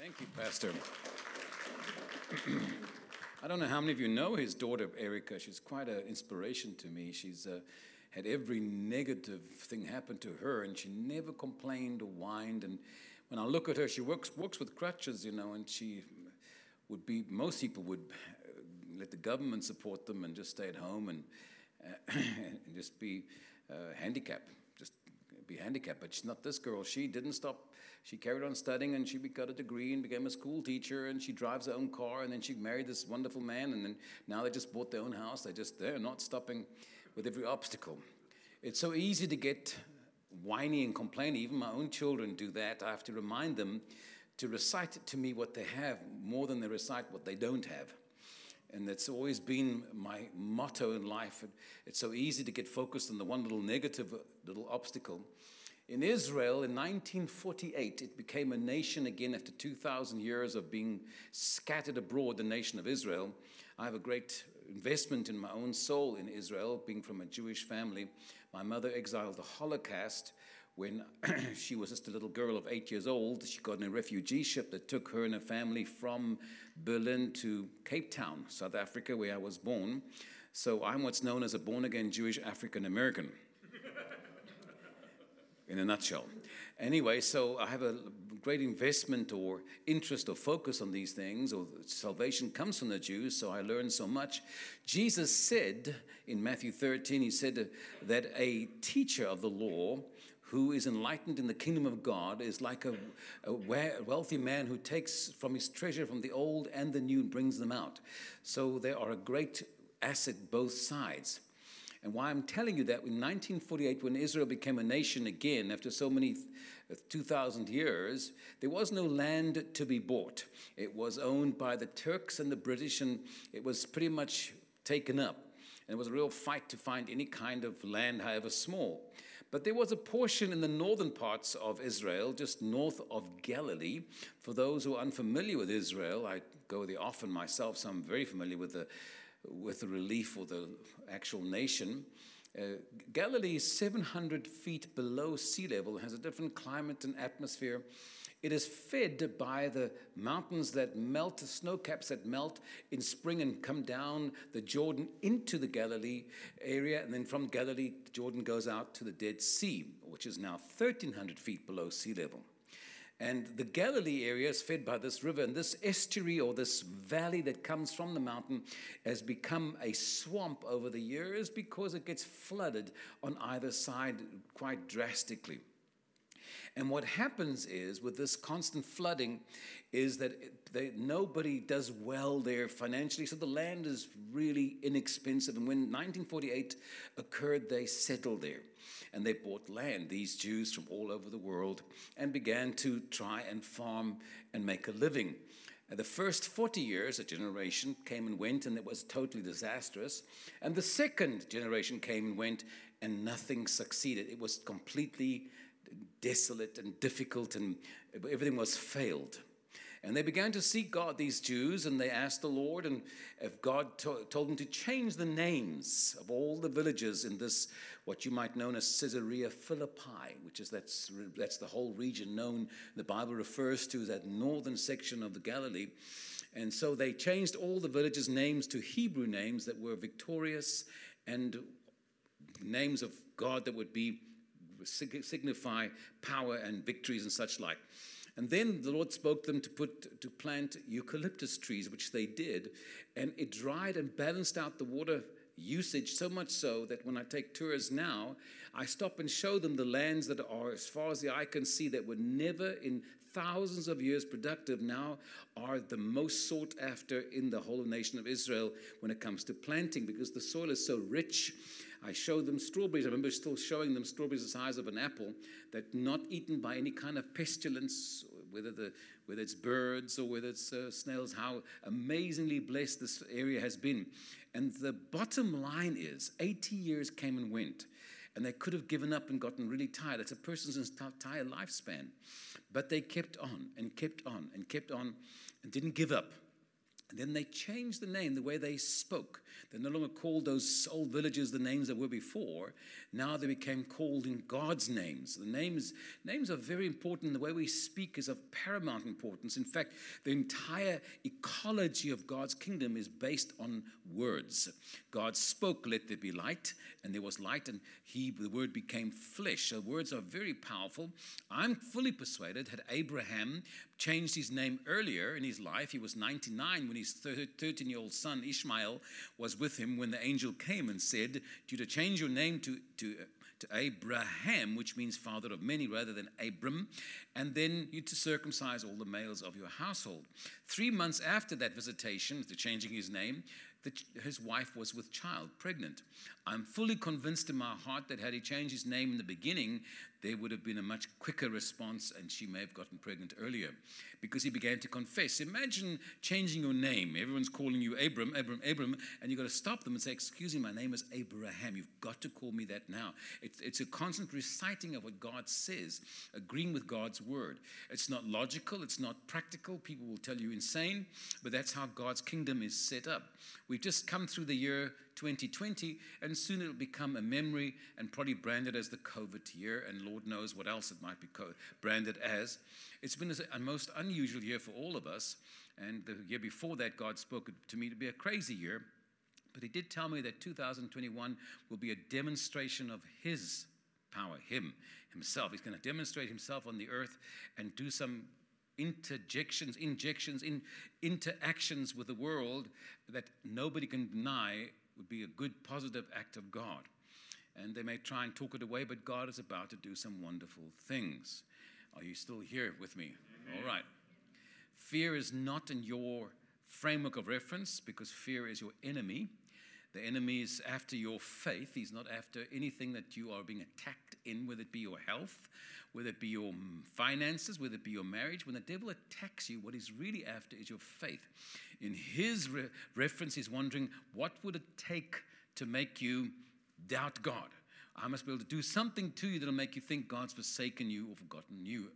Thank you, Pastor. I don't know how many of you know his daughter, Erica. She's quite an inspiration to me. She's uh, had every negative thing happen to her, and she never complained or whined. And when I look at her, she works, works with crutches, you know, and she would be, most people would let the government support them and just stay at home and, uh, and just be uh, handicapped, be handicapped. But she's not this girl. She didn't stop she carried on studying and she got a degree and became a school teacher and she drives her own car and then she married this wonderful man and then now they just bought their own house. They just they're not stopping with every obstacle. It's so easy to get whiny and complain. Even my own children do that. I have to remind them to recite to me what they have more than they recite what they don't have. And that's always been my motto in life. It's so easy to get focused on the one little negative uh, little obstacle in Israel, in 1948, it became a nation again after 2,000 years of being scattered abroad, the nation of Israel. I have a great investment in my own soul in Israel, being from a Jewish family. My mother exiled the Holocaust when she was just a little girl of eight years old. She got in a refugee ship that took her and her family from Berlin to Cape Town, South Africa, where I was born. So I'm what's known as a born again Jewish African American in a nutshell. Anyway, so I have a great investment or interest or focus on these things, or salvation comes from the Jews, so I learned so much. Jesus said in Matthew 13, he said that a teacher of the law who is enlightened in the kingdom of God is like a, a, wealthy man who takes from his treasure from the old and the new and brings them out. So they are a great asset both sides. And why I'm telling you that in 1948, when Israel became a nation again, after so many uh, 2,000 years, there was no land to be bought. It was owned by the Turks and the British, and it was pretty much taken up. And it was a real fight to find any kind of land, however small. But there was a portion in the northern parts of Israel, just north of Galilee. For those who are unfamiliar with Israel, I go there often myself, so I'm very familiar with the with the relief or the actual nation. Uh, Galilee is 700 feet below sea level, has a different climate and atmosphere. It is fed by the mountains that melt, the snow caps that melt in spring and come down the Jordan into the Galilee area. And then from Galilee, Jordan goes out to the Dead Sea, which is now 1,300 feet below sea level. And the Galilee area is fed by this river, and this estuary or this valley that comes from the mountain has become a swamp over the years because it gets flooded on either side quite drastically. And what happens is, with this constant flooding, is that they, nobody does well there financially. So the land is really inexpensive. And when 1948 occurred, they settled there and they bought land, these Jews from all over the world, and began to try and farm and make a living. And the first 40 years, a generation came and went, and it was totally disastrous. And the second generation came and went, and nothing succeeded. It was completely desolate and difficult, and everything was failed. And they began to seek God, these Jews, and they asked the Lord, and if God to- told them to change the names of all the villages in this, what you might know as Caesarea Philippi, which is that's, that's the whole region known, the Bible refers to that northern section of the Galilee. And so they changed all the villages' names to Hebrew names that were victorious and names of God that would be signify power and victories and such like. And then the Lord spoke them to put to plant eucalyptus trees, which they did, and it dried and balanced out the water usage so much so that when I take tours now, I stop and show them the lands that are, as far as the eye can see, that were never in thousands of years productive now are the most sought after in the whole nation of Israel when it comes to planting because the soil is so rich I showed them strawberries. I remember still showing them strawberries the size of an apple that not eaten by any kind of pestilence, whether, the, whether it's birds or whether it's uh, snails, how amazingly blessed this area has been. And the bottom line is 80 years came and went, and they could have given up and gotten really tired. It's a person's entire lifespan. But they kept on and kept on and kept on and didn't give up. And then they changed the name, the way they spoke. They no longer called those old villages the names that were before. Now they became called in God's names. The names, names are very important. The way we speak is of paramount importance. In fact, the entire ecology of God's kingdom is based on words. God spoke, let there be light, and there was light, and he, the word became flesh. So words are very powerful. I'm fully persuaded, had Abraham changed his name earlier in his life, he was 99 when his 13 year old son Ishmael was with him when the angel came and said, "Do to change your name to, to to Abraham, which means father of many rather than Abram, and then you to circumcise all the males of your household. Three months after that visitation, the changing his name, the, his wife was with child, pregnant. I'm fully convinced in my heart that had he changed his name in the beginning, there would have been a much quicker response and she may have gotten pregnant earlier because he began to confess. Imagine changing your name. Everyone's calling you Abram, Abram, Abram, and you've got to stop them and say, Excuse me, my name is Abraham. You've got to call me that now. It's, it's a constant reciting of what God says, agreeing with God's word. It's not logical, it's not practical. People will tell you insane, but that's how God's kingdom is set up. We've just come through the year 2020, and soon it'll become a memory and probably branded as the COVID year, and Lord knows what else it might be branded as. It's been a most unusual year for all of us, and the year before that, God spoke to me to be a crazy year. But He did tell me that 2021 will be a demonstration of His power, Him, Himself. He's going to demonstrate Himself on the earth and do some interjections, injections, in, interactions with the world that nobody can deny would be a good, positive act of God. And they may try and talk it away, but God is about to do some wonderful things. Are you still here with me? Amen. All right. Fear is not in your framework of reference because fear is your enemy. The enemy is after your faith. He's not after anything that you are being attacked in, whether it be your health, whether it be your mm, finances, whether it be your marriage. When the devil attacks you, what he's really after is your faith. In his re- reference, he's wondering what would it take to make you doubt God? I must be able to do something to you that'll make you think God's forsaken you or forgotten you.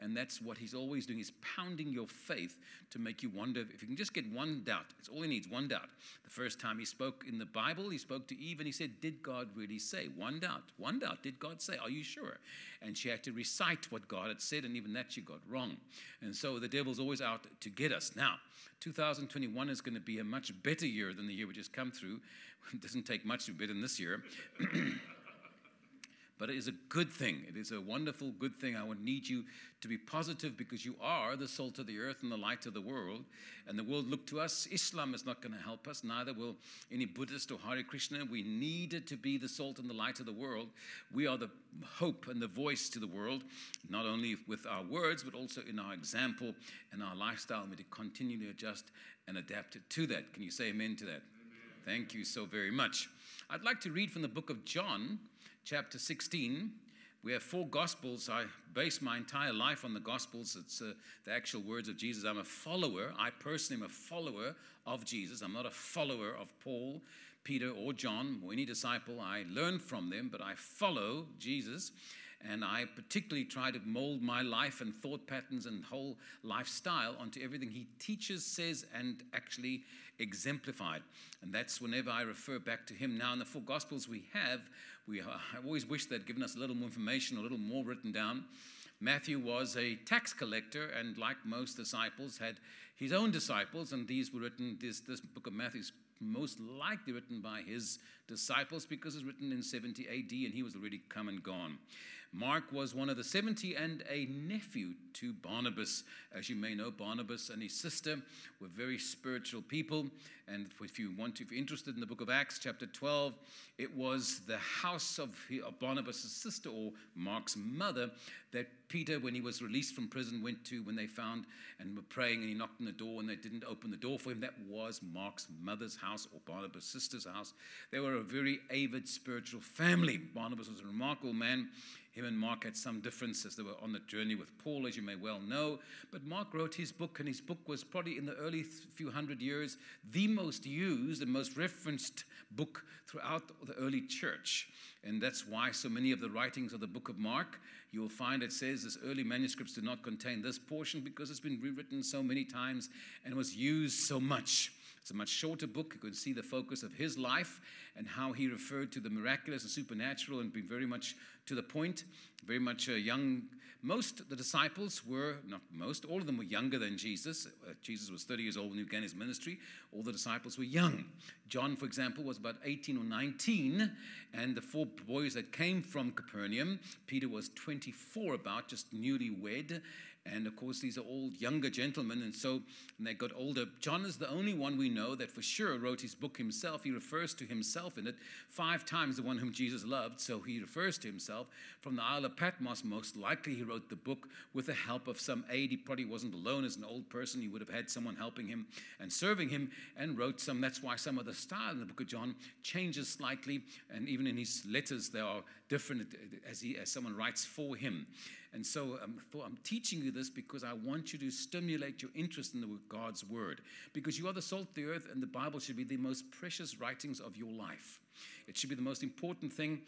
And that's what he's always doing. He's pounding your faith to make you wonder if you can just get one doubt. It's all he needs, one doubt. The first time he spoke in the Bible, he spoke to Eve and he said, Did God really say? One doubt. One doubt. Did God say? Are you sure? And she had to recite what God had said, and even that she got wrong. And so the devil's always out to get us. Now, 2021 is going to be a much better year than the year we just come through. It doesn't take much to be better than this year. but it is a good thing. It is a wonderful, good thing. I would need you to be positive because you are the salt of the earth and the light of the world. And the world look to us. Islam is not going to help us, neither will any Buddhist or Hare Krishna. We need to be the salt and the light of the world. We are the hope and the voice to the world, not only with our words, but also in our example and our lifestyle. And we to continually adjust and adapt to that. Can you say amen to that? Amen. Thank you so very much. I'd like to read from the book of John chapter 16. We have four Gospels. I base my entire life on the Gospels. It's uh, the actual words of Jesus. I'm a follower. I personally am a follower of Jesus. I'm not a follower of Paul, Peter, or John, or any disciple. I learn from them, but I follow Jesus. And I particularly try to mold my life and thought patterns and whole lifestyle onto everything he teaches, says, and actually exemplified. And that's whenever I refer back to him. Now, in the four Gospels we have, we, I always wish they'd given us a little more information, a little more written down. Matthew was a tax collector, and like most disciples, had his own disciples, and these were written, this, this book of Matthew is most likely written by his disciples because it's written in 70 AD, and he was already come and gone. Mark was one of the 70 and a nephew to Barnabas. As you may know, Barnabas and his sister were very spiritual people. And if you want to, if you're interested in the book of Acts, chapter 12, it was the house of Barnabas' sister or Mark's mother that Peter, when he was released from prison, went to when they found and were praying and he knocked on the door and they didn't open the door for him. That was Mark's mother's house or Barnabas' sister's house. They were a very avid spiritual family. Barnabas was a remarkable man. Him and Mark had some differences. They were on the journey with Paul, as you may well know. But Mark wrote his book, and his book was probably in the early few hundred years the most used and most referenced book throughout the early church. And that's why so many of the writings of the book of Mark you will find it says this early manuscripts do not contain this portion because it's been rewritten so many times and was used so much. It's a much shorter book. You can see the focus of his life and how he referred to the miraculous and supernatural and be very much to the point, very much a young. Most the disciples were, not most, all of them were younger than Jesus. Uh, Jesus was 30 years old when he began his ministry. All the disciples were young. John, for example, was about 18 or 19, and the four boys that came from Capernaum, Peter was 24 about, just newly wed, and of course, these are all younger gentlemen, and so when they got older, John is the only one we know that for sure wrote his book himself. He refers to himself in it five times, the one whom Jesus loved, so he refers to himself. From the Isle of Patmos, most likely he wrote the book with the help of some aid. He probably wasn't alone as an old person, he would have had someone helping him and serving him, and wrote some. That's why some of the style in the book of John changes slightly, and even in his letters, they are different as, he, as someone writes for him. And so um, I'm teaching you this because I want you to stimulate your interest in the, God's word. Because you are the salt of the earth, and the Bible should be the most precious writings of your life. It should be the most important thing.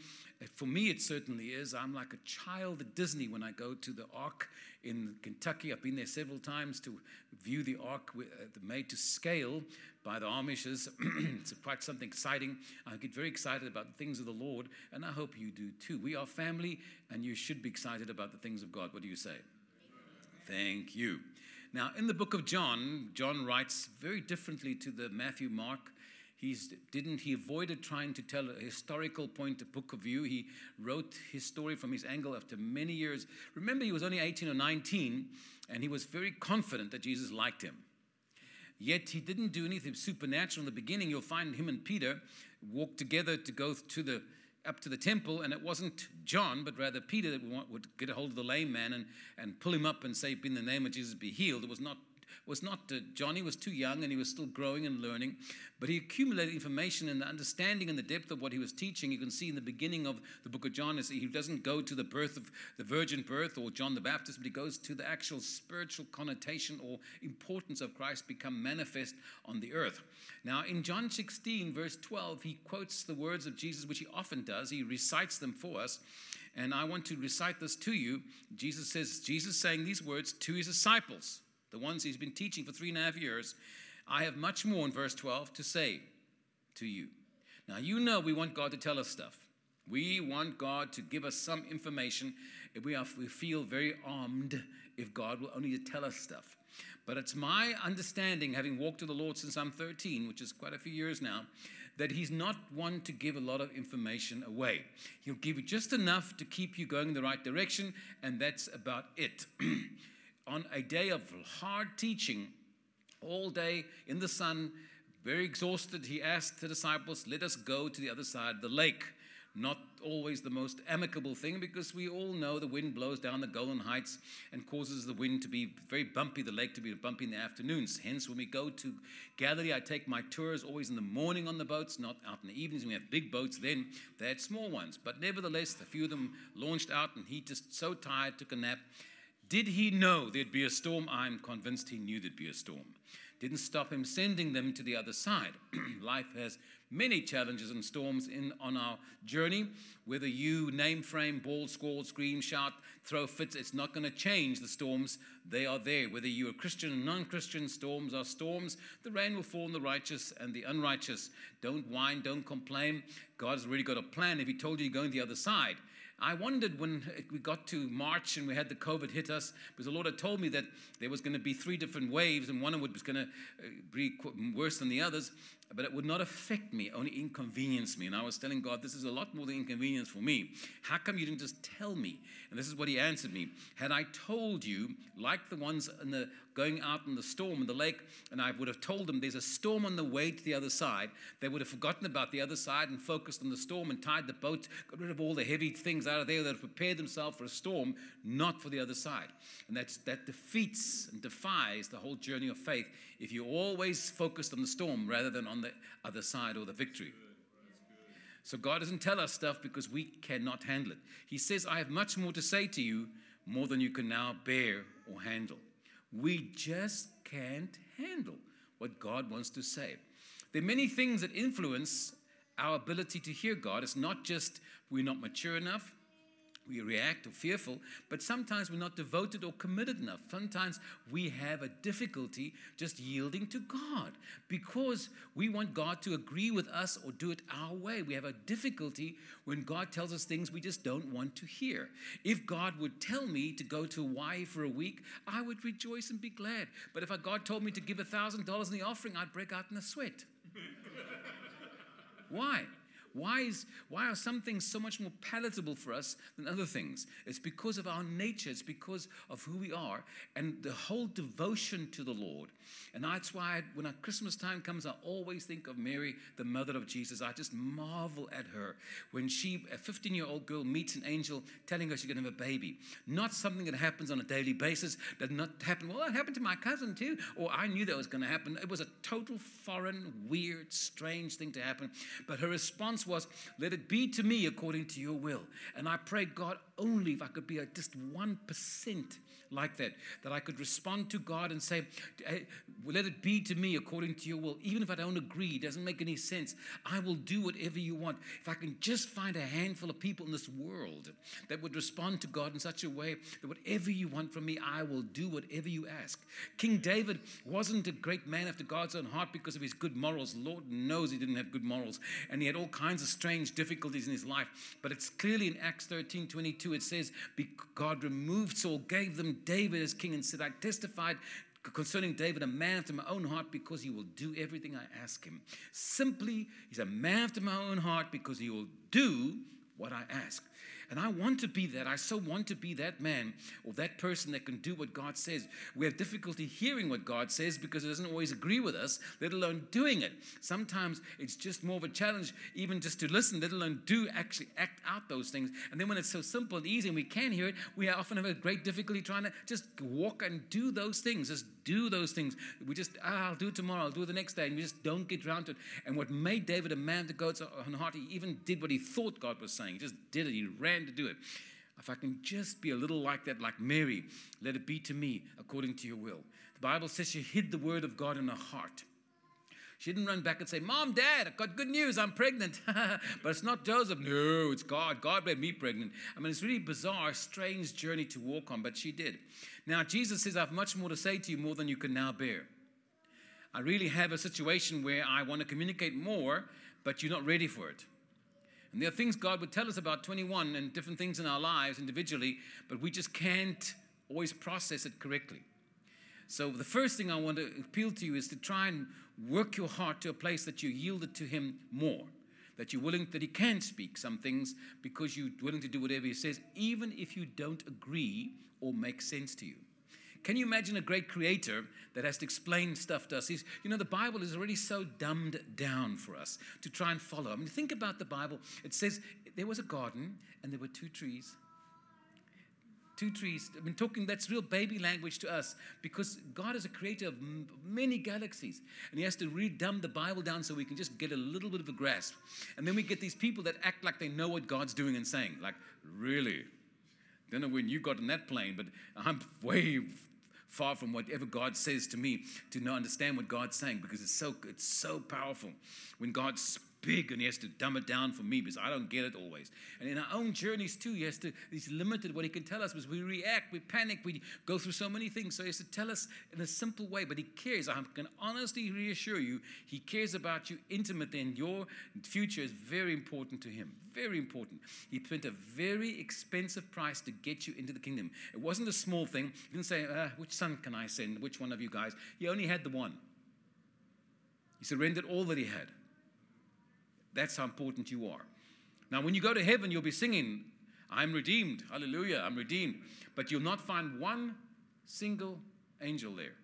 For me, it certainly is. I'm like a child at Disney when I go to the Ark in Kentucky. I've been there several times to view the Ark uh, made to scale by the Amishes. it's quite something exciting. I get very excited about the things of the Lord, and I hope you do too. We are family, and you should be excited about the things of God. What do you say? Thank you. Now, in the book of John, John writes very differently to the Matthew, Mark. He's didn't he avoided trying to tell a historical point, a book of view. He wrote his story from his angle after many years. Remember, he was only 18 or 19, and he was very confident that Jesus liked him. Yet he didn't do anything supernatural in the beginning. You'll find him and Peter walked together to go to the up to the temple, and it wasn't John, but rather Peter that would get a hold of the lame man and, and pull him up and say, In the name of Jesus, be healed. It was not was not uh, Johnny was too young and he was still growing and learning, but he accumulated information and the understanding and the depth of what he was teaching. You can see in the beginning of the book of John is he doesn't go to the birth of the virgin birth or John the Baptist, but he goes to the actual spiritual connotation or importance of Christ become manifest on the earth. Now in John 16 verse 12, he quotes the words of Jesus, which he often does. He recites them for us. And I want to recite this to you. Jesus says, Jesus saying these words to his disciples the ones he's been teaching for three and a half years, I have much more in verse 12 to say to you. Now, you know we want God to tell us stuff. We want God to give us some information. We, are, we feel very armed if God will only tell us stuff. But it's my understanding, having walked with the Lord since I'm 13, which is quite a few years now, that He's not one to give a lot of information away. He'll give you just enough to keep you going in the right direction, and that's about it. on a day of hard teaching, all day in the sun, very exhausted, he asked the disciples, Let us go to the other side of the lake. Not always the most amicable thing because we all know the wind blows down the Golan Heights and causes the wind to be very bumpy, the lake to be bumpy in the afternoons. Hence, when we go to Galilee, I take my tours always in the morning on the boats, not out in the evenings. We have big boats then, they had small ones. But nevertheless, a few of them launched out, and he just so tired, took a nap. Did he know there'd be a storm? I'm convinced he knew there'd be a storm. Didn't stop him sending them to the other side. Life has many challenges and storms in, on our journey. Whether you name frame, ball, squall, scream, shout, throw fits, it's not going to change the storms. They are there. Whether you're Christian or non Christian, storms are storms. The rain will fall on the righteous and the unrighteous. Don't whine, don't complain. God's really got a plan. If He told you you're going the other side, I wondered when we got to March and we had the COVID hit us, because the Lord had told me that there was going to be three different waves, and one was going to uh, be worse than the others but it would not affect me, only inconvenience me. And I was telling God, this is a lot more than inconvenience for me. How come you didn't just tell me? And this is what he answered me. Had I told you, like the ones in the going out in the storm in the lake, and I would have told them there's a storm on the way to the other side, they would have forgotten about the other side and focused on the storm and tied the boat, got rid of all the heavy things out of there that prepared themselves for a storm, not for the other side. And that's, that defeats and defies the whole journey of faith if you're always focused on the storm rather than on the other side or the victory. So God doesn't tell us stuff because we cannot handle it. He says, I have much more to say to you, more than you can now bear or handle. We just can't handle what God wants to say. There are many things that influence our ability to hear God. It's not just we're not mature enough, we react or fearful, but sometimes we're not devoted or committed enough. Sometimes we have a difficulty just yielding to God because we want God to agree with us or do it our way. We have a difficulty when God tells us things we just don't want to hear. If God would tell me to go to Hawaii for a week, I would rejoice and be glad. But if God told me to give $1,000 in the offering, I'd break out in a sweat. Why? Why, is, why are some things so much more palatable for us than other things? It's because of our nature, it's because of who we are, and the whole devotion to the Lord. And that's why when our Christmas time comes, I always think of Mary, the mother of Jesus. I just marvel at her when she, a 15 year old girl, meets an angel telling her she's going to have a baby. Not something that happens on a daily basis, does not happen. Well, that happened to my cousin too, or I knew that was going to happen. It was a total foreign, weird, strange thing to happen. But her response response was, Let it be to me according to your will. And I prayed, God, only if I could be just 1% like that, that I could respond to God and say, Let it be to me according to your will. Even if I don't agree, it doesn't make any sense. I will do whatever you want. If I can just find a handful of people in this world that would respond to God in such a way that whatever you want from me, I will do whatever you ask. King David wasn't a great man after God's own heart because of his good morals. Lord knows he didn't have good morals. And he had all kinds of strange difficulties in his life. But it's clearly in Acts 13 22, it says, God removed Saul, gave them David as king and said, I testified concerning David, a man after my own heart, because he will do everything I ask him. Simply, he's a man after my own heart because he will do what I ask. And I want to be that. I so want to be that man or that person that can do what God says. We have difficulty hearing what God says because it doesn't always agree with us, let alone doing it. Sometimes it's just more of a challenge, even just to listen, let alone do actually act out those things. And then when it's so simple and easy and we can hear it, we often have a great difficulty trying to just walk and do those things. Just do those things. We just, ah, I'll do it tomorrow, I'll do it the next day, and we just don't get around to it. And what made David a man to God's own heart, he even did what he thought God was saying. He just did it. He ran to do it. If I can just be a little like that, like Mary, let it be to me according to your will. The Bible says she hid the word of God in her heart. She didn't run back and say, Mom, Dad, I've got good news, I'm pregnant. but it's not Joseph. No, it's God. God made me pregnant. I mean, it's really bizarre, strange journey to walk on, but she did. Now, Jesus says, I have much more to say to you, more than you can now bear. I really have a situation where I want to communicate more, but you're not ready for it. And there are things God would tell us about 21 and different things in our lives individually, but we just can't always process it correctly. So, the first thing I want to appeal to you is to try and work your heart to a place that you yielded to Him more. That you're willing, that He can speak some things because you're willing to do whatever He says, even if you don't agree or make sense to you. Can you imagine a great creator that has to explain stuff to us? He's, you know, the Bible is already so dumbed down for us to try and follow. I mean, think about the Bible. It says there was a garden and there were two trees. Two trees. I mean, talking that's real baby language to us because God is a creator of many galaxies and He has to really dumb the Bible down so we can just get a little bit of a grasp. And then we get these people that act like they know what God's doing and saying, like, really? Don't know when you got on that plane, but I'm way far from whatever God says to me to not understand what God's saying because it's so it's so powerful when God big and he has to dumb it down for me because I don't get it always. And in our own journeys too, he has to, he's limited what he can tell us because we react, we panic, we go through so many things. So he has to tell us in a simple way, but he cares. I can honestly reassure you, he cares about you intimately and your future is very important to him. Very important. He spent a very expensive price to get you into the kingdom. It wasn't a small thing. He didn't say, uh, which son can I send? Which one of you guys? He only had the one. He surrendered all that he had. That's how important you are. Now, when you go to heaven, you'll be singing, I'm redeemed. Hallelujah, I'm redeemed. But you'll not find one single angel there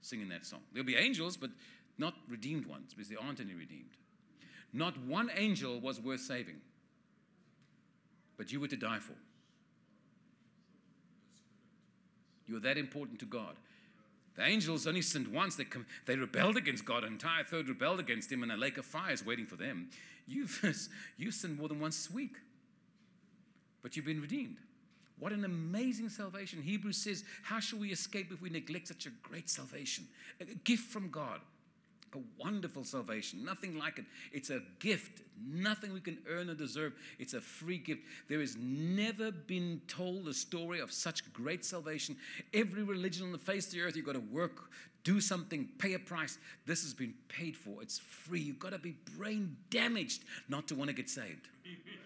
singing that song. There'll be angels, but not redeemed ones, because there aren't any redeemed. Not one angel was worth saving, but you were to die for. You're that important to God. The angels only sinned once. They, com- they rebelled against God. An entire third rebelled against him, and a lake of fire is waiting for them. You've, you've sinned more than once a week, but you've been redeemed. What an amazing salvation. Hebrews says, How shall we escape if we neglect such a great salvation? A gift from God. A wonderful salvation, nothing like it. It's a gift, nothing we can earn or deserve. It's a free gift. There has never been told a story of such great salvation. Every religion on the face of the earth, you've got to work, do something, pay a price. This has been paid for. It's free. You've got to be brain damaged not to want to get saved.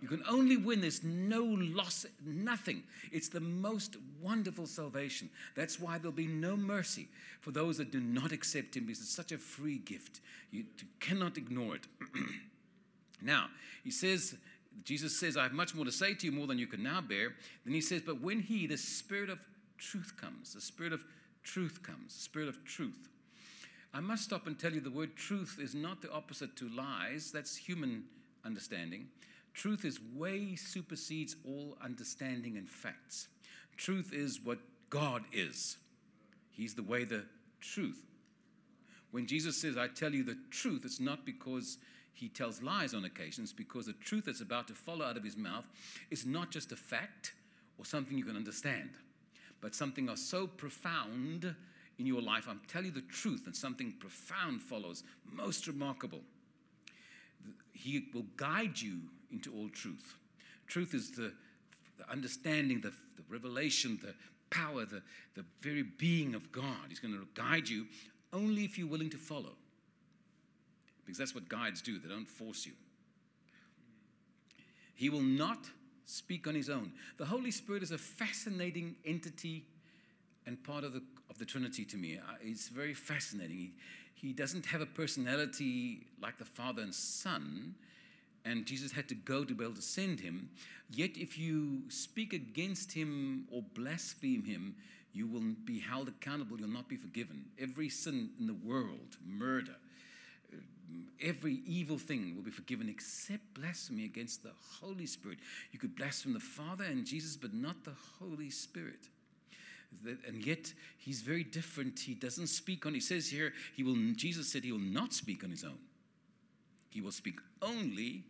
You can only win. There's no loss, nothing. It's the most wonderful salvation. That's why there'll be no mercy for those that do not accept Him because it's such a free gift. You cannot ignore it. now, He says, Jesus says, I have much more to say to you, more than you can now bear. Then He says, But when He, the Spirit of truth, comes, the Spirit of truth comes, the Spirit of truth. I must stop and tell you the word truth is not the opposite to lies. That's human understanding. Truth is way supersedes all understanding and facts. Truth is what God is. He's the way, the truth. When Jesus says, I tell you the truth, it's not because he tells lies on occasions, because the truth that's about to follow out of his mouth is not just a fact or something you can understand, but something so profound in your life. I'm telling you the truth, and something profound follows, most remarkable. He will guide you into all truth. Truth is the, the understanding, the, the revelation, the power, the, the very being of God. He's going to guide you only if you're willing to follow. Because that's what guides do, they don't force you. He will not speak on his own. The Holy Spirit is a fascinating entity and part of the, of the Trinity to me. Uh, it's very fascinating. He, he doesn't have a personality like the Father and Son, and Jesus had to go to be able to send him. Yet, if you speak against him or blaspheme him, you will be held accountable. You'll not be forgiven. Every sin in the world, murder, every evil thing will be forgiven except blasphemy against the Holy Spirit. You could blaspheme the Father and Jesus, but not the Holy Spirit. And yet he's very different. He doesn't speak on. He says here, he will. Jesus said he will not speak on his own. He will speak only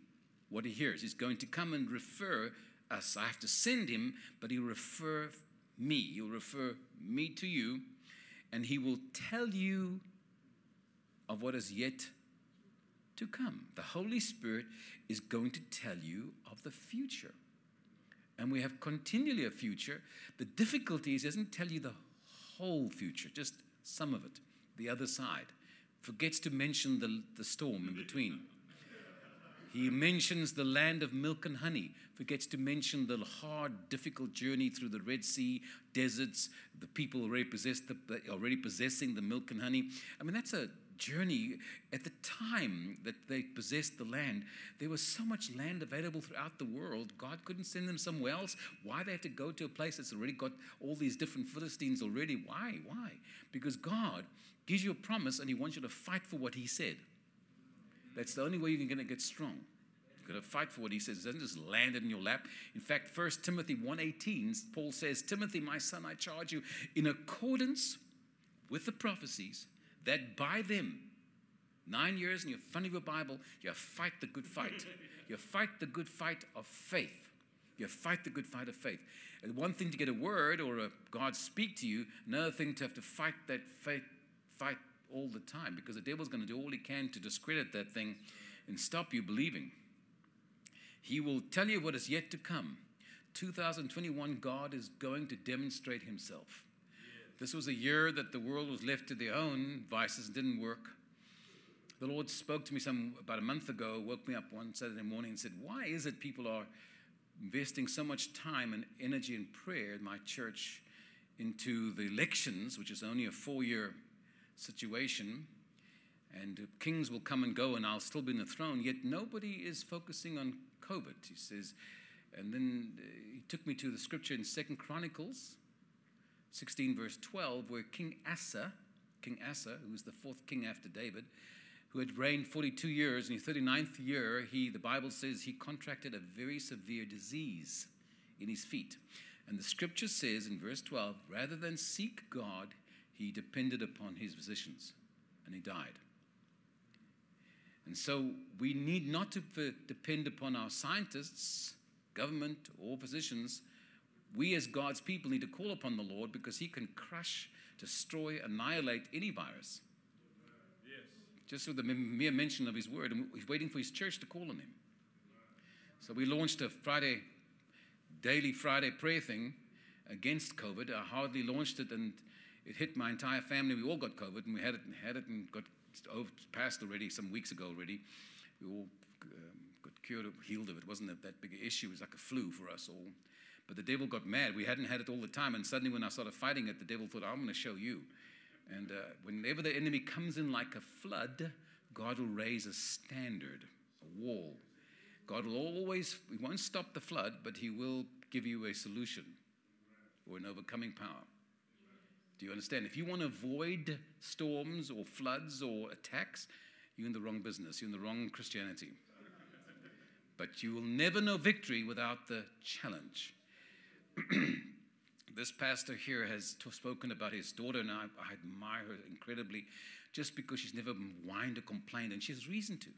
what he hears. He's going to come and refer us. I have to send him, but he'll refer me. He'll refer me to you, and he will tell you of what is yet to come. The Holy Spirit is going to tell you of the future. And we have continually a future. The difficulty is, doesn't tell you the whole future, just some of it, the other side. Forgets to mention the, the storm in between. He mentions the land of milk and honey, forgets to mention the hard, difficult journey through the Red Sea, deserts, the people already, possessed the, already possessing the milk and honey. I mean, that's a journey. At the time that they possessed the land, there was so much land available throughout the world. God couldn't send them somewhere else. Why they had to go to a place that's already got all these different Philistines already? Why? Why? Because God gives you a promise and He wants you to fight for what He said. That's the only way you're going to get strong. You've got to fight for what he says. It doesn't just land it in your lap. In fact, 1 Timothy 1.18, Paul says, Timothy, my son, I charge you, in accordance with the prophecies, that by them, nine years in your front of your Bible, you fight the good fight. You fight the good fight of faith. You fight the good fight of faith. And one thing to get a word or a God speak to you, another thing to have to fight that faith, fight all the time because the devil's going to do all he can to discredit that thing and stop you believing. He will tell you what is yet to come. 2021, God is going to demonstrate himself. This was a year that the world was left to their own vices didn't work. The Lord spoke to me some about a month ago, woke me up one Saturday morning and said, Why is it people are investing so much time and energy and prayer in my church into the elections, which is only a four year situation, and kings will come and go, and I'll still be in the throne. Yet nobody is focusing on COVID. He says, and then uh, he took me to the scripture in Second Chronicles 16, verse 12, where King Asa, King Asa, who was the fourth king after David, who had reigned 42 years, in his 39th year, he, the Bible says, he contracted a very severe disease in his feet. And the scripture says in verse 12, rather than seek God, he depended upon his physicians and he died. And so we need not to depend upon our scientists, government, or physicians. We, as God's people, need to call upon the Lord because He can crush, destroy, annihilate any virus. just with the mere mention of his word. And he's waiting for his church to call on him. So we launched a Friday, daily Friday prayer thing against COVID. I hardly launched it and it hit my entire family. We all got COVID and we had it, and had it and got over, passed already some weeks ago already. We all um, got cured healed of it. It wasn't that, that big an issue. It was like a flu for us all. But the devil got mad. We hadn't had it all the time. And suddenly, when I started fighting it, the devil thought, I'm going to show you. And uh, whenever the enemy comes in like a flood, God will raise a standard, a wall. God will always, He won't stop the flood, but He will give you a solution or an overcoming power. Do you understand? If you want to avoid storms or floods or attacks, you're in the wrong business. You're in the wrong Christianity. But you will never know victory without the challenge. this pastor here has spoken about his daughter, and I, I, admire her incredibly just because she's never whined or complained, and she has reason to.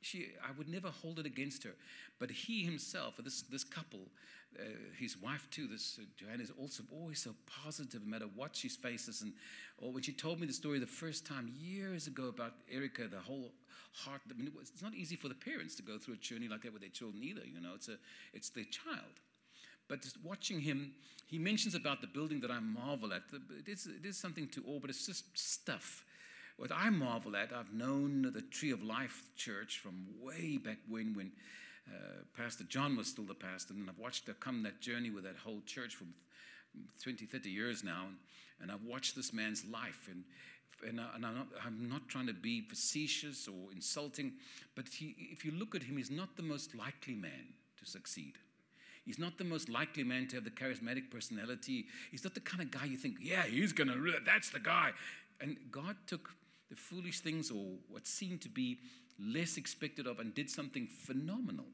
She, I would never hold it against her. But he himself, this, this couple, uh, his wife too, this uh, Joanna, is also always so positive no matter what she faces. And or when she told me the story the first time years ago about Erica, the whole heart, I mean, it was, it's not easy for the parents to go through a journey like that with their children either. You know, it's, a, it's their child. But just watching him, he mentions about the building that I marvel at. It is, it is something to all, but it's just stuff. What I marvel at, I've known the Tree of Life Church from way back when, when uh, Pastor John was still the pastor, and I've watched her come that journey with that whole church for 20, 30 years now, and, I've watched this man's life, and and, I, am not, I'm not trying to be facetious or insulting, but he, if you look at him, he's not the most likely man to succeed. He's not the most likely man to have the charismatic personality. He's not the kind of guy you think, yeah, he's going to, that's the guy. And God took the foolish things or what seemed to be less expected of and did something phenomenal.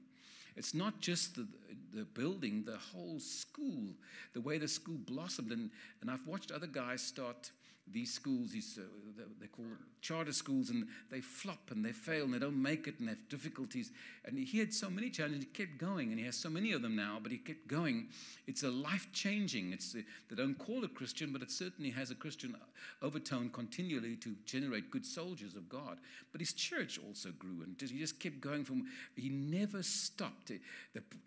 It's not just the, the building, the whole school, the way the school blossomed. And, and I've watched other guys start these schools, these, uh, they're called charter schools, and they flop and they fail and they don't make it and they have difficulties. And he had so many challenges, he kept going, and he has so many of them now, but he kept going. It's a life changing. It's uh, they don't call it Christian, but it certainly has a Christian overtone continually to generate good soldiers of God. But his church also grew, and he just kept going from. He never stopped.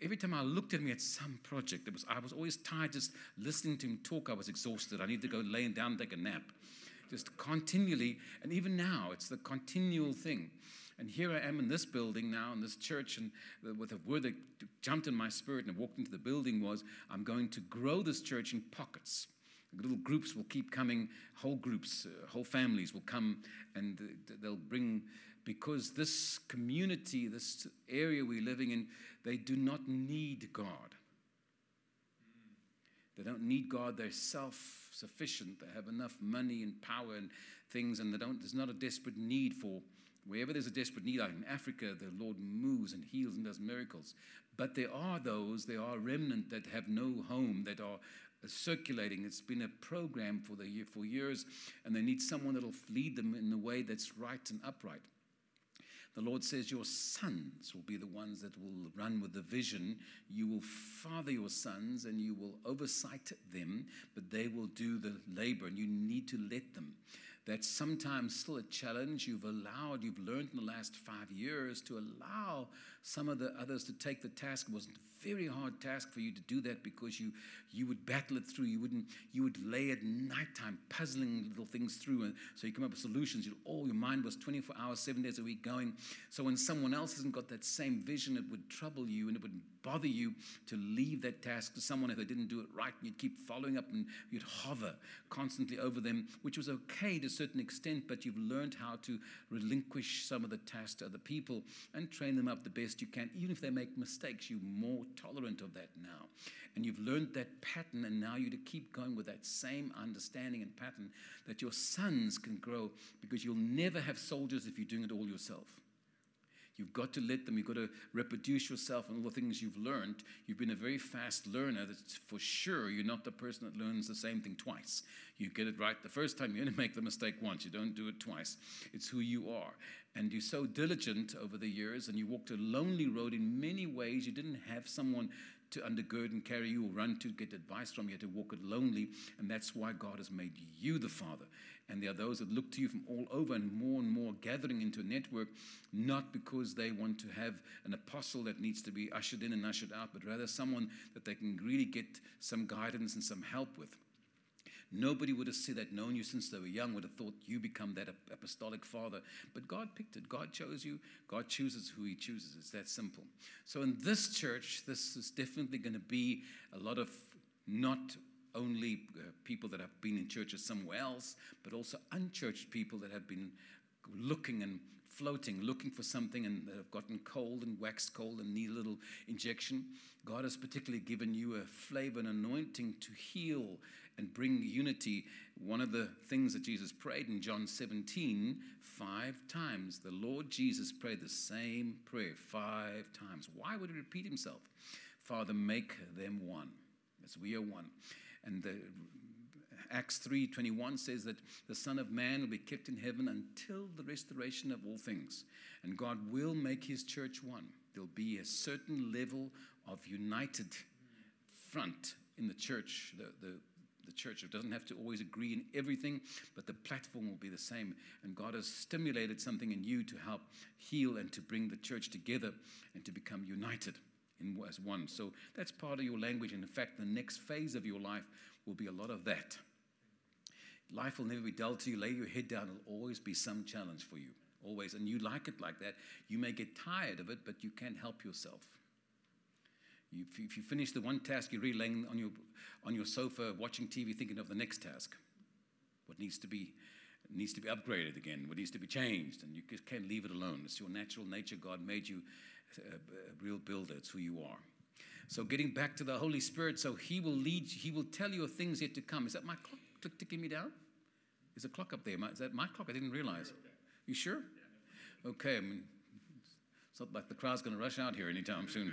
Every time I looked at him at some project, was, I was always tired just listening to him talk. I was exhausted. I needed to go laying down and take a nap just continually. And even now, it's the continual thing. And here I am in this building now, in this church, and with a word that jumped in my spirit and walked into the building was, I'm going to grow this church in pockets. Little groups will keep coming, whole groups, uh, whole families will come, and they'll bring, because this community, this area we're living in, they do not need God. They don't need God. They're self sufficient. They have enough money and power and things, and they don't, there's not a desperate need for. Wherever there's a desperate need, like in Africa, the Lord moves and heals and does miracles. But there are those, there are remnant that have no home, that are circulating. It's been a program for the for years, and they need someone that'll lead them in a way that's right and upright. The Lord says, Your sons will be the ones that will run with the vision. You will father your sons and you will oversight them, but they will do the labor, and you need to let them. That's sometimes still a challenge. You've allowed, you've learned in the last five years to allow some of the others to take the task. Was a very hard task for you to do that because you you would battle it through. You wouldn't you would lay at nighttime puzzling little things through, and so you come up with solutions. You, all your mind was 24 hours, seven days a week going. So when someone else hasn't got that same vision, it would trouble you and it would bother you to leave that task to someone if they didn't do it right. And you'd keep following up and you'd hover constantly over them, which was okay to a certain extent, but you've learned how to relinquish some of the tasks to other people and train them up the best you can. Even if they make mistakes, you're more tolerant of that now. And you've learned that pattern, and now you to keep going with that same understanding and pattern that your sons can grow because you'll never have soldiers if you're doing it all yourself. You've got to let them, you've got to reproduce yourself and all the things you've learned. You've been a very fast learner. That's for sure you're not the person that learns the same thing twice. You get it right the first time, you only make the mistake once. You don't do it twice. It's who you are. And you're so diligent over the years, and you walked a lonely road in many ways. You didn't have someone to undergird and carry you or run to get advice from. You had to walk it lonely, and that's why God has made you the Father. And there are those that look to you from all over and more and more gathering into a network, not because they want to have an apostle that needs to be ushered in and ushered out, but rather someone that they can really get some guidance and some help with. Nobody would have said that, known you since they were young, would have thought you become that apostolic father. But God picked it. God chose you. God chooses who He chooses. It's that simple. So in this church, this is definitely going to be a lot of not only uh, people that have been in churches somewhere else, but also unchurched people that have been looking and floating, looking for something and have gotten cold and waxed cold and need a little injection. God has particularly given you a flavor and anointing to heal and bring unity. One of the things that Jesus prayed in John 17, five times, the Lord Jesus prayed the same prayer five times. Why would he repeat himself? Father, make them one, as we are one. And the Acts 3:21 says that the Son of Man will be kept in heaven until the restoration of all things. And God will make his church one. There'll be a certain level of united front in the church. The, the, the church. It doesn't have to always agree in everything, but the platform will be the same. And God has stimulated something in you to help heal and to bring the church together and to become united in, as one. So that's part of your language. And in fact, the next phase of your life will be a lot of that. Life will never be dull to you. Lay your head down. It'll always be some challenge for you. Always. And you like it like that. You may get tired of it, but you can't help yourself. You, if you finish the one task, you're really laying on your, on your sofa watching TV thinking of the next task. What needs to be needs to be upgraded again, what needs to be changed, and you just can't leave it alone. It's your natural nature. God made you Uh, real builder. It's who you are. So getting back to the Holy Spirit, so He will lead. He will tell you things yet to come. Is that my clock ticking me down? Is a clock up there? Is that my clock? I didn't realize. You sure? Okay. I mean, it's not like the crowd's going to rush out here anytime soon.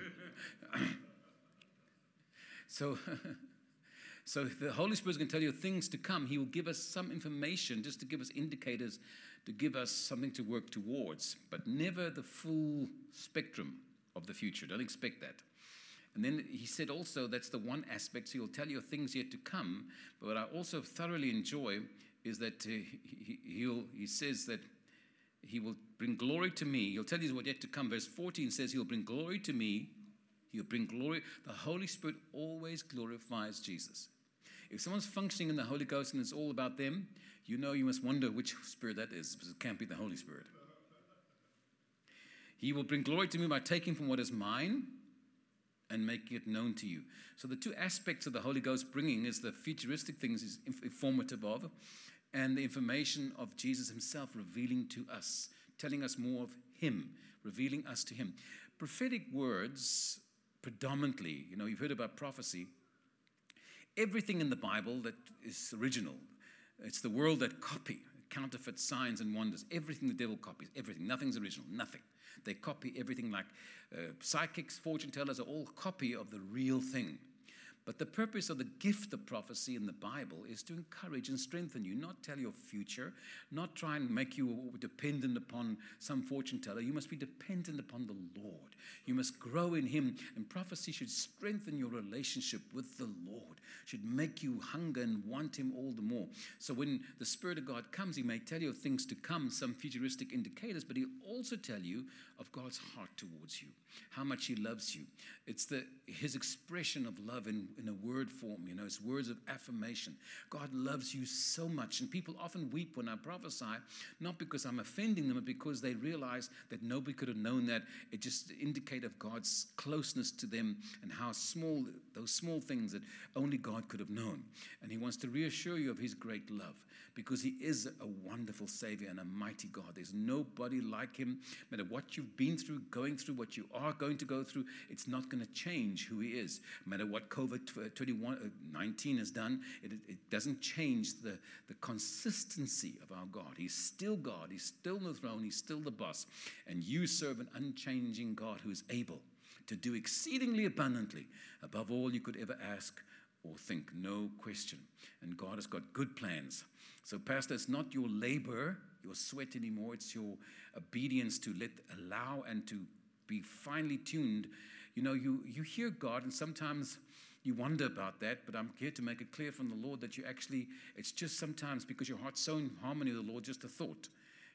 so. So the Holy Spirit is going to tell you things to come. He will give us some information just to give us indicators, to give us something to work towards, but never the full spectrum of the future. Don't expect that. And then he said also that's the one aspect, so he'll tell you things yet to come. But what I also thoroughly enjoy is that uh, he, he'll, he says that he will bring glory to me. He'll tell you what yet to come. Verse 14 says he'll bring glory to me. He'll bring glory. The Holy Spirit always glorifies Jesus. If someone's functioning in the Holy Ghost and it's all about them, you know you must wonder which spirit that is, because it can't be the Holy Spirit. He will bring glory to me by taking from what is mine and making it known to you. So the two aspects of the Holy Ghost bringing is the futuristic things is informative of, and the information of Jesus himself revealing to us, telling us more of him, revealing us to him. Prophetic words predominantly, you know, you've heard about prophecy. Everything in the Bible that is original, it's the world that copy, counterfeit signs and wonders. Everything the devil copies, everything. Nothing's original, nothing. They copy everything like uh, psychics, fortune tellers are all copy of the real thing. But the purpose of the gift of prophecy in the Bible is to encourage and strengthen you, not tell your future, not try and make you dependent upon some fortune teller. You must be dependent upon the Lord. You must grow in Him, and prophecy should strengthen your relationship with the Lord, should make you hunger and want Him all the more. So when the Spirit of God comes, He may tell you of things to come, some futuristic indicators, but He'll also tell you of God's heart towards you, how much He loves you. It's the, His expression of love in, in a word form, you know, it's words of affirmation. God loves you so much. And people often weep when I prophesy, not because I'm offending them, but because they realize that nobody could have known that. It just indicates of God's closeness to them and how small, those small things that only God could have known. And He wants to reassure you of His great love because He is a wonderful Savior and a mighty God. There's nobody like Him. No matter what you've been through, going through, what you are going to go through, it's not going to change who He is. No matter what COVID Uh, 19 is done, it, it doesn't change the, the consistency of our God. He's still God, He's still on the throne, He's still the boss. And you serve an unchanging God who is able to do exceedingly abundantly above all you could ever ask or think, no question. And God has got good plans. So, Pastor, it's not your labor, your sweat anymore, it's your obedience to let allow and to be finely tuned you know, you, you hear God, and sometimes you wonder about that, but I'm here to make it clear from the Lord that you actually, it's just sometimes because your heart's so in harmony with the Lord, just a thought.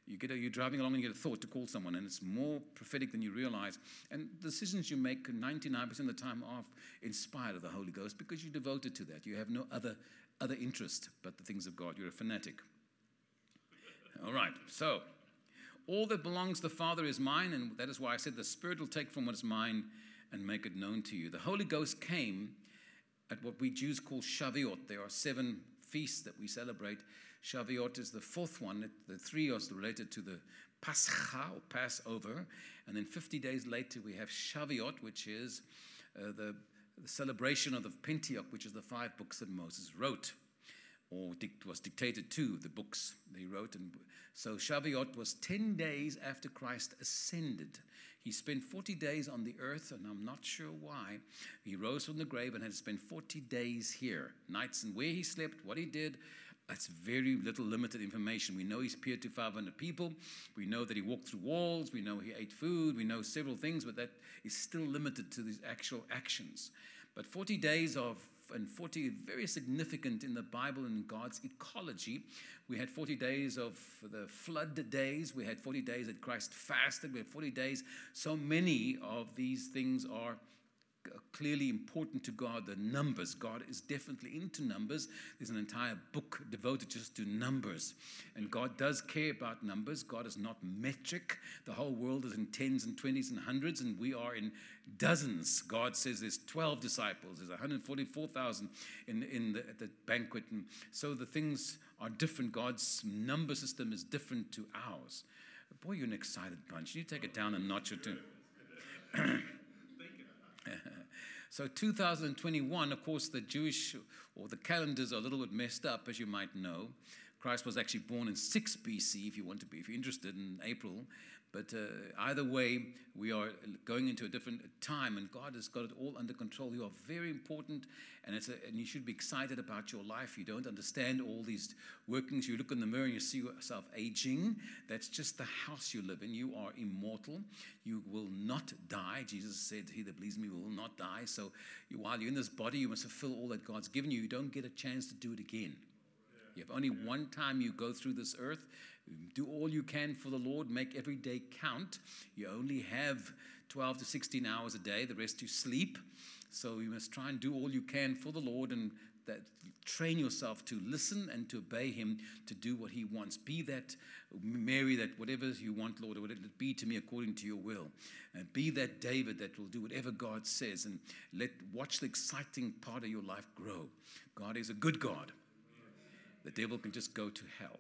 You get a, you're driving along and you get a thought to call someone, and it's more prophetic than you realize. And decisions you make 99% of the time are inspired of the Holy Ghost because you're devoted to that. You have no other, other interest but the things of God. You're a fanatic. All right, so all that belongs to the Father is mine, and that is why I said the Spirit will take from what is mine and make it known to you. The Holy Ghost came at what we Jews call Shavuot. There are seven feasts that we celebrate. Shavuot is the fourth one. The three are related to the Pascha or Passover. And then 50 days later, we have Shavuot, which is uh, the, the celebration of the Pentateuch, which is the five books that Moses wrote or was dictated to the books they wrote. And so Shavuot was 10 days after Christ ascended. He spent 40 days on the earth, and I'm not sure why. He rose from the grave and had spent 40 days here, nights, and where he slept, what he did. That's very little limited information. We know he appeared to 500 people. We know that he walked through walls. We know he ate food. We know several things, but that is still limited to these actual actions. But 40 days of and 40 very significant in the Bible and God's ecology. We had 40 days of the flood days. We had 40 days that Christ fasted. We had 40 days. So many of these things are clearly important to God, the numbers. God is definitely into numbers. There's an entire book devoted just to numbers. And God does care about numbers. God is not metric. The whole world is in tens and twenties and hundreds, and we are in dozens. God says there's 12 disciples, there's 144,000 in, in the, at the banquet. And so the things are different. God's number system is different to ours. Boy, you're an excited bunch. You take it down a notch or two. So 2021, of course, the Jewish or the calendars are a little bit messed up, as you might know. Christ was actually born in 6 BC, if you want to be, if you're interested, in April. But uh, either way, we are going into a different time, and God has got it all under control. You are very important, and, it's a, and you should be excited about your life. You don't understand all these workings. You look in the mirror and you see yourself aging. That's just the house you live in. You are immortal. You will not die. Jesus said, He that believes me will not die. So you, while you're in this body, you must fulfill all that God's given you. You don't get a chance to do it again. You have only one time you go through this earth. Do all you can for the Lord. Make every day count. You only have 12 to 16 hours a day. The rest you sleep. So you must try and do all you can for the Lord and that train yourself to listen and to obey him to do what he wants be that mary that whatever you want lord let it be to me according to your will and be that david that will do whatever god says and let watch the exciting part of your life grow god is a good god the devil can just go to hell